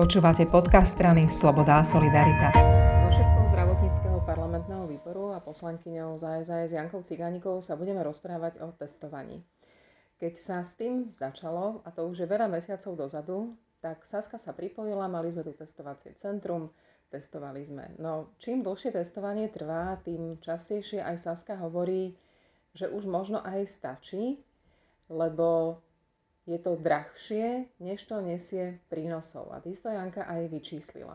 Počúvate podcast strany Sloboda a Solidarita. So šéfkou zdravotníckého parlamentného výboru a poslankyňou za SAS Jankou Cigánikou sa budeme rozprávať o testovaní. Keď sa s tým začalo, a to už je veľa mesiacov dozadu, tak Saska sa pripojila, mali sme tu testovacie centrum, testovali sme. No čím dlhšie testovanie trvá, tým častejšie aj Saska hovorí, že už možno aj stačí, lebo je to drahšie, než to nesie prínosov. A ty to, Janka, aj vyčíslila.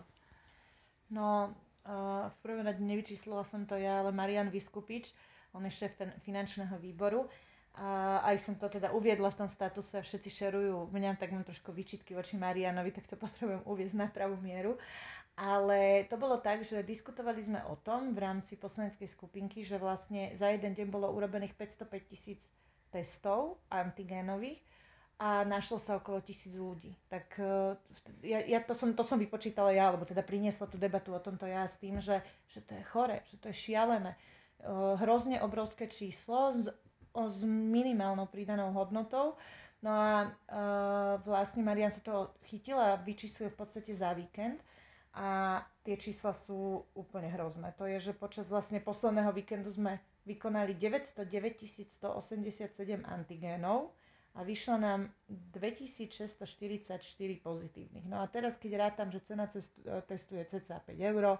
No, v prvom rade nevyčíslila som to ja, ale Marian Vyskupič, on je šéf finančného výboru. A aj som to teda uviedla v tom statuse, všetci šerujú mňa, tak mám trošku vyčitky voči Marianovi, tak to potrebujem uviezť na pravú mieru. Ale to bolo tak, že diskutovali sme o tom v rámci poslaneckej skupinky, že vlastne za jeden deň bolo urobených 505 tisíc testov antigénových a našlo sa okolo tisíc ľudí. Tak e, ja, ja to, som, to som vypočítala ja, alebo teda priniesla tú debatu o tomto ja s tým, že, že to je chore, že to je šialené. E, hrozne obrovské číslo s, s minimálnou pridanou hodnotou. No a uh, vlastne Marian sa toho chytila a vyčíslil v podstate za víkend a tie čísla sú úplne hrozné. To je, že počas vlastne posledného víkendu sme vykonali 909 187 antigénov, a vyšlo nám 2644 pozitívnych. No a teraz, keď rátam, že cena testu je cca 5 eur,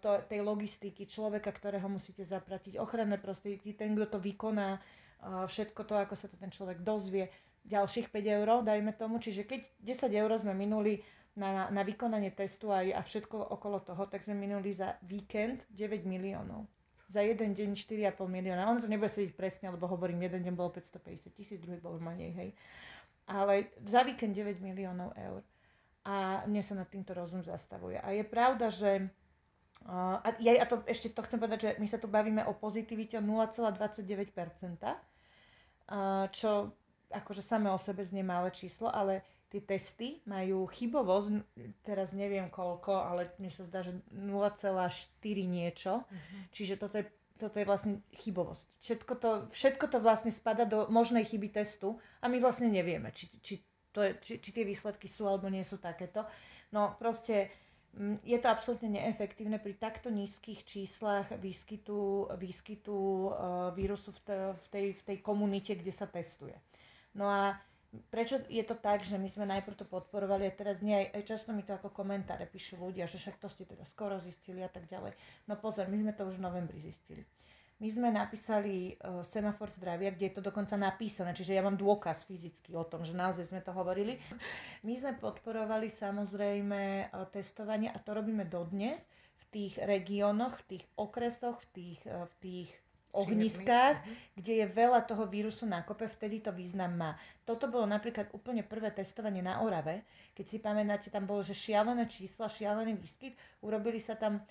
to, tej logistiky človeka, ktorého musíte zaplatiť, ochranné prostriedky, ten, kto to vykoná, všetko to, ako sa to ten človek dozvie, ďalších 5 eur, dajme tomu. Čiže keď 10 eur sme minuli na, na vykonanie testu aj, a všetko okolo toho, tak sme minuli za víkend 9 miliónov za jeden deň 4,5 milióna. On to nebude sedieť presne, lebo hovorím, jeden deň bolo 550 tisíc, druhý bol menej, hej. Ale za víkend 9 miliónov eur. A mne sa nad týmto rozum zastavuje. A je pravda, že Uh, a ja to, ešte to chcem povedať, že my sa tu bavíme o pozitivite 0,29%, uh, čo akože samé o sebe znie malé číslo, ale tie testy majú chybovosť, teraz neviem koľko, ale mi sa zdá, že 0,4 niečo. Uh-huh. Čiže toto je, toto je vlastne chybovosť. Všetko to, všetko to vlastne spada do možnej chyby testu a my vlastne nevieme, či, či, to je, či, či tie výsledky sú alebo nie sú takéto. No proste je to absolútne neefektívne pri takto nízkych číslach výskytu, výskytu uh, vírusu v, te, v, tej, v tej komunite, kde sa testuje. No a prečo je to tak, že my sme najprv to podporovali a teraz nie, aj, aj často mi to ako komentáre píšu ľudia, že však to ste teda skoro zistili a tak ďalej. No pozor, my sme to už v novembri zistili. My sme napísali uh, semafor zdravia, kde je to dokonca napísané, čiže ja mám dôkaz fyzicky o tom, že naozaj sme to hovorili. My sme podporovali samozrejme uh, testovanie a to robíme dodnes v tých regiónoch, v tých okresoch, v tých, uh, v tých ohniskách, mhm. kde je veľa toho vírusu na kope, vtedy to význam má. Toto bolo napríklad úplne prvé testovanie na Orave. Keď si pamätáte, tam bolo, že šialené čísla, šialený výskyt. Urobili sa tam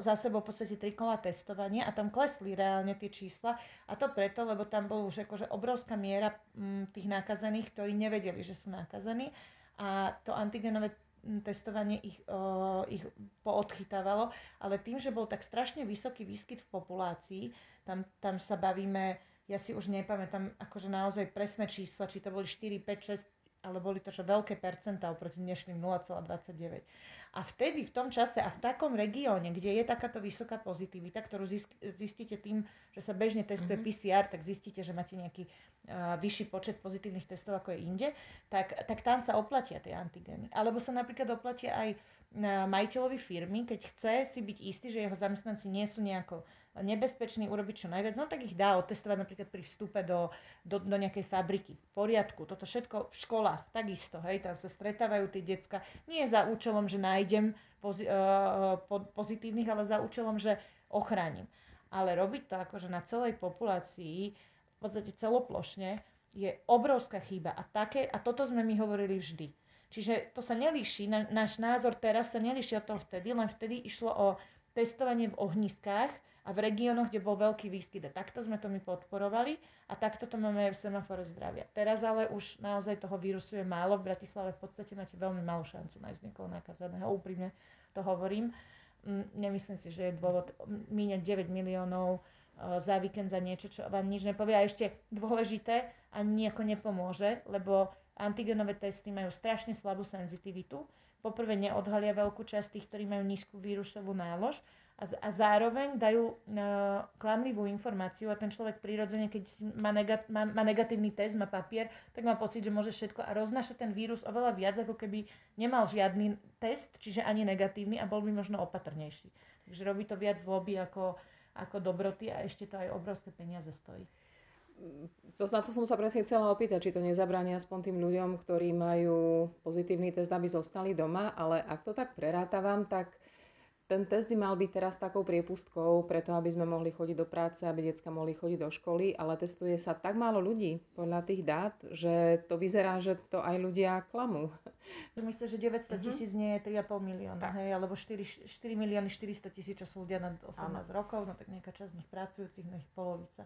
za sebou v podstate tri kola testovania a tam klesli reálne tie čísla. A to preto, lebo tam bolo už akože obrovská miera m, tých nakazených, ktorí nevedeli, že sú nakazení. A to antigenové testovanie ich, o, ich poodchytávalo, ale tým, že bol tak strašne vysoký výskyt v populácii, tam, tam sa bavíme, ja si už nepamätám akože naozaj presné čísla, či to boli 4, 5, 6 ale boli to že veľké percentá oproti dnešným 0,29. A vtedy, v tom čase a v takom regióne, kde je takáto vysoká pozitivita, ktorú zistíte tým, že sa bežne testuje mm-hmm. PCR, tak zistíte, že máte nejaký uh, vyšší počet pozitívnych testov ako je inde, tak, tak tam sa oplatia tie antigény. Alebo sa napríklad oplatia aj majiteľovi firmy, keď chce si byť istý, že jeho zamestnanci nie sú nejako nebezpečný urobiť čo najviac, no tak ich dá otestovať napríklad pri vstupe do, do, do nejakej fabriky. V poriadku, toto všetko v školách, takisto, hej, tam sa stretávajú tie decka, nie za účelom, že nájdem pozi, uh, pozitívnych, ale za účelom, že ochránim. Ale robiť to akože na celej populácii, v podstate celoplošne, je obrovská chyba. A, také, a toto sme my hovorili vždy. Čiže to sa nelíši, náš názor teraz sa nelíši od toho vtedy, len vtedy išlo o testovanie v ohniskách, a v regiónoch, kde bol veľký výskyt. A takto sme to my podporovali a takto to máme aj v semafore zdravia. Teraz ale už naozaj toho vírusu je málo. V Bratislave v podstate máte veľmi malú šancu nájsť niekoho nakazaného. Úprimne to hovorím. Mm, nemyslím si, že je dôvod míňať 9 miliónov e, za víkend za niečo, čo vám nič nepovie. A ešte dôležité a nejako nepomôže, lebo antigenové testy majú strašne slabú senzitivitu poprvé neodhalia veľkú časť tých, ktorí majú nízku vírusovú nálož a, a zároveň dajú uh, klamlivú informáciu a ten človek prirodzene, keď má, negat, má, má negatívny test, má papier, tak má pocit, že môže všetko a roznáša ten vírus oveľa viac, ako keby nemal žiadny test, čiže ani negatívny a bol by možno opatrnejší. Takže robí to viac zloby ako, ako dobroty a ešte to aj obrovské peniaze stojí. To, na to som sa presne chcela opýtať, či to nezabráni aspoň tým ľuďom, ktorí majú pozitívny test, aby zostali doma, ale ak to tak prerátavam, tak ten test by mal byť teraz takou priepustkou preto, aby sme mohli chodiť do práce, aby detská mohli chodiť do školy, ale testuje sa tak málo ľudí podľa tých dát, že to vyzerá, že to aj ľudia klamú. Myslím, že 900 mhm. tisíc uh-huh. nie je 3,5 milióna, hej, alebo 4, 4 milióny 400 tisíc, čo sú ľudia nad 18 ano. rokov, no tak nejaká časť z nich pracujúcich, no ich polovica.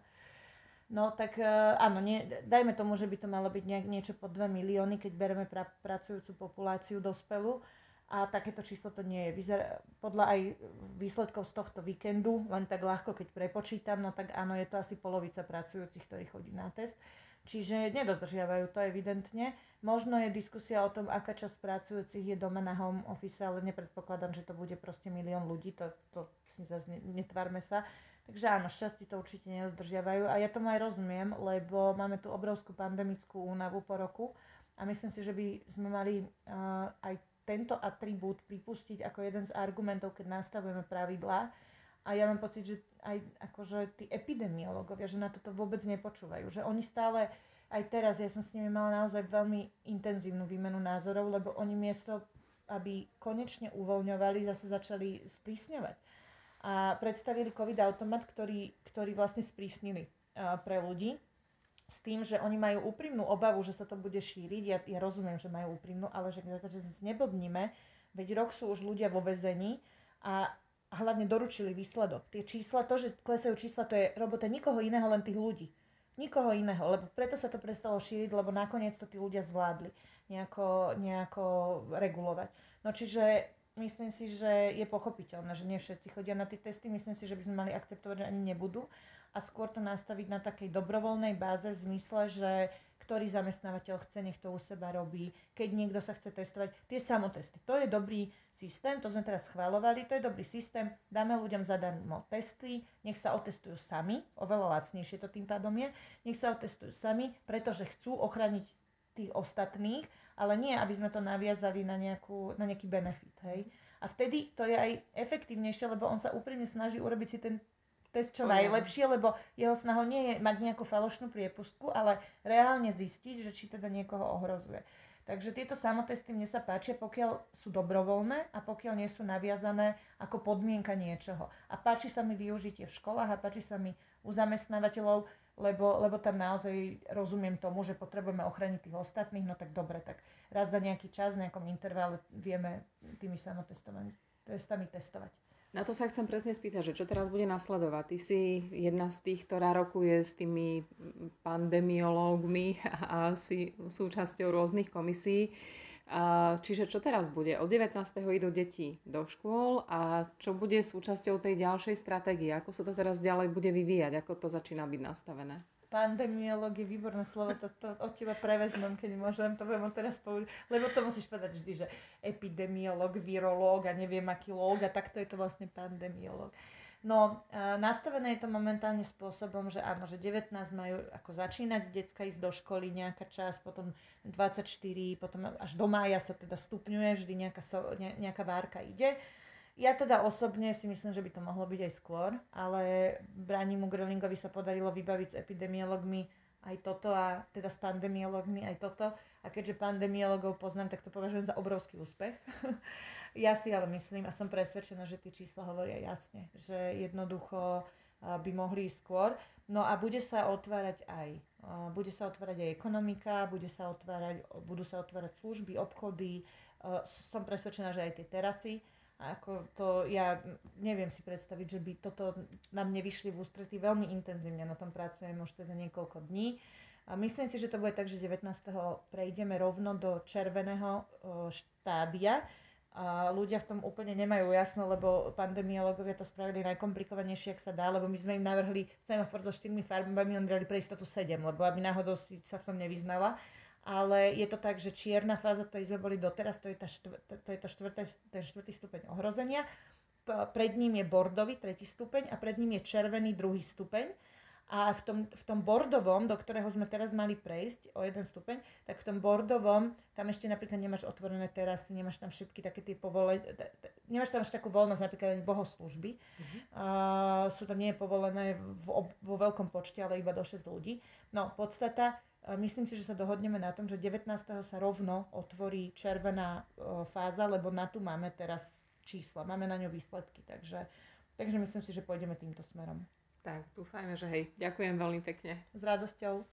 No tak e, áno, nie, dajme tomu, že by to malo byť nejak, niečo pod 2 milióny, keď bereme pra, pracujúcu populáciu dospelú. A takéto číslo to nie je. Vyzerá, podľa aj výsledkov z tohto víkendu, len tak ľahko, keď prepočítam, no tak áno, je to asi polovica pracujúcich, ktorí chodí na test. Čiže nedodržiavajú to evidentne. Možno je diskusia o tom, aká časť pracujúcich je doma na home office, ale nepredpokladám, že to bude proste milión ľudí, to, to si zase netvárme sa. Takže áno, šťastie to určite nedodržiavajú a ja tomu aj rozumiem, lebo máme tu obrovskú pandemickú únavu po roku a myslím si, že by sme mali uh, aj tento atribút pripustiť ako jeden z argumentov, keď nastavujeme pravidlá. A ja mám pocit, že aj akože tí epidemiológovia, že na toto vôbec nepočúvajú. Že oni stále, aj teraz, ja som s nimi mala naozaj veľmi intenzívnu výmenu názorov, lebo oni miesto, aby konečne uvoľňovali, zase začali sprísňovať a predstavili COVID automat, ktorý, ktorý vlastne sprísnili pre ľudí s tým, že oni majú úprimnú obavu, že sa to bude šíriť. Ja, ja rozumiem, že majú úprimnú, ale že, že neblbníme, veď rok sú už ľudia vo väzení a hlavne doručili výsledok. Tie čísla, to, že klesajú čísla, to je robota nikoho iného, len tých ľudí. Nikoho iného, lebo preto sa to prestalo šíriť, lebo nakoniec to tí ľudia zvládli nejako, nejako regulovať. No čiže myslím si, že je pochopiteľné, že nie všetci chodia na tie testy. Myslím si, že by sme mali akceptovať, že ani nebudú. A skôr to nastaviť na takej dobrovoľnej báze v zmysle, že ktorý zamestnávateľ chce, nech to u seba robí. Keď niekto sa chce testovať, tie samotesty. To je dobrý systém, to sme teraz schválovali, to je dobrý systém. Dáme ľuďom zadarmo testy, nech sa otestujú sami, oveľa lacnejšie to tým pádom je, nech sa otestujú sami, pretože chcú ochrániť tých ostatných ale nie, aby sme to naviazali na, nejakú, na nejaký benefit. Hej? A vtedy to je aj efektívnejšie, lebo on sa úprimne snaží urobiť si ten test čo najlepšie, lebo jeho snahou nie je mať nejakú falošnú priepustku, ale reálne zistiť, že či teda niekoho ohrozuje. Takže tieto samotesty mne sa páčia, pokiaľ sú dobrovoľné a pokiaľ nie sú naviazané ako podmienka niečoho. A páči sa mi využitie v školách a páči sa mi u zamestnávateľov, lebo, lebo tam naozaj rozumiem tomu, že potrebujeme ochraniť tých ostatných, no tak dobre, tak raz za nejaký čas, v nejakom intervale vieme tými samotestami testovať. Na to sa chcem presne spýtať, že čo teraz bude nasledovať? Ty si jedna z tých, ktorá rokuje s tými pandemiológmi a si súčasťou rôznych komisí. Čiže čo teraz bude? Od 19. idú deti do škôl a čo bude súčasťou tej ďalšej stratégie? Ako sa to teraz ďalej bude vyvíjať? Ako to začína byť nastavené? Pandemiolog je výborné slovo, to, to od teba prevezmem, keď môžem, to budem teraz povedať, lebo to musíš povedať vždy, že epidemiolog, virológ a neviem aký lóg a takto je to vlastne pandemiolog. No, nastavené je to momentálne spôsobom, že áno, že 19 majú ako začínať detská ísť do školy nejaká čas, potom 24, potom až do mája sa teda stupňuje, vždy nejaká, so, ne, nejaká várka ide. Ja teda osobne si myslím, že by to mohlo byť aj skôr, ale Branimu Grölingovi sa podarilo vybaviť s epidemiologmi aj toto a teda s pandemiologmi aj toto. A keďže pandemiologov poznám, tak to považujem za obrovský úspech. Ja si ale myslím a som presvedčená, že tie čísla hovoria jasne, že jednoducho by mohli ísť skôr. No a bude sa otvárať aj, bude sa otvárať aj ekonomika, bude sa otvárať, budú sa otvárať služby, obchody. Som presvedčená, že aj tie terasy. Ako to, ja neviem si predstaviť, že by toto nám nevyšli v ústretí veľmi intenzívne. Na tom pracujem už teda niekoľko dní. A myslím si, že to bude tak, že 19. prejdeme rovno do červeného štádia, a ľudia v tom úplne nemajú jasno, lebo pandemiológovia to spravili najkomplikovanejšie, ak sa dá, lebo my sme im navrhli semafor so štyrmi farbami, on dali pre istotu sedem, lebo aby náhodou si sa v tom nevyznala. ale je to tak, že čierna fáza, ktorej sme boli doteraz, to je, tá štvr, to je to štvrté, ten štvrtý stupeň ohrozenia. Pred ním je bordový tretí stupeň a pred ním je červený druhý stupeň. A v tom, v tom bordovom, do ktorého sme teraz mali prejsť o jeden stupeň, tak v tom bordovom, tam ešte napríklad nemáš otvorené terasy, nemáš tam všetky také tie povolenia, nemáš tam až takú voľnosť, napríklad ani bohoslužby. Uh-huh. Uh, sú tam nie je povolené vo, vo veľkom počte, ale iba do 6 ľudí. No, podstata, Myslím si, že sa dohodneme na tom, že 19. sa rovno otvorí červená fáza, lebo na tu máme teraz čísla, máme na ňu výsledky, takže, takže myslím si, že pôjdeme týmto smerom. Tak, dúfajme, že hej. Ďakujem veľmi pekne. S radosťou.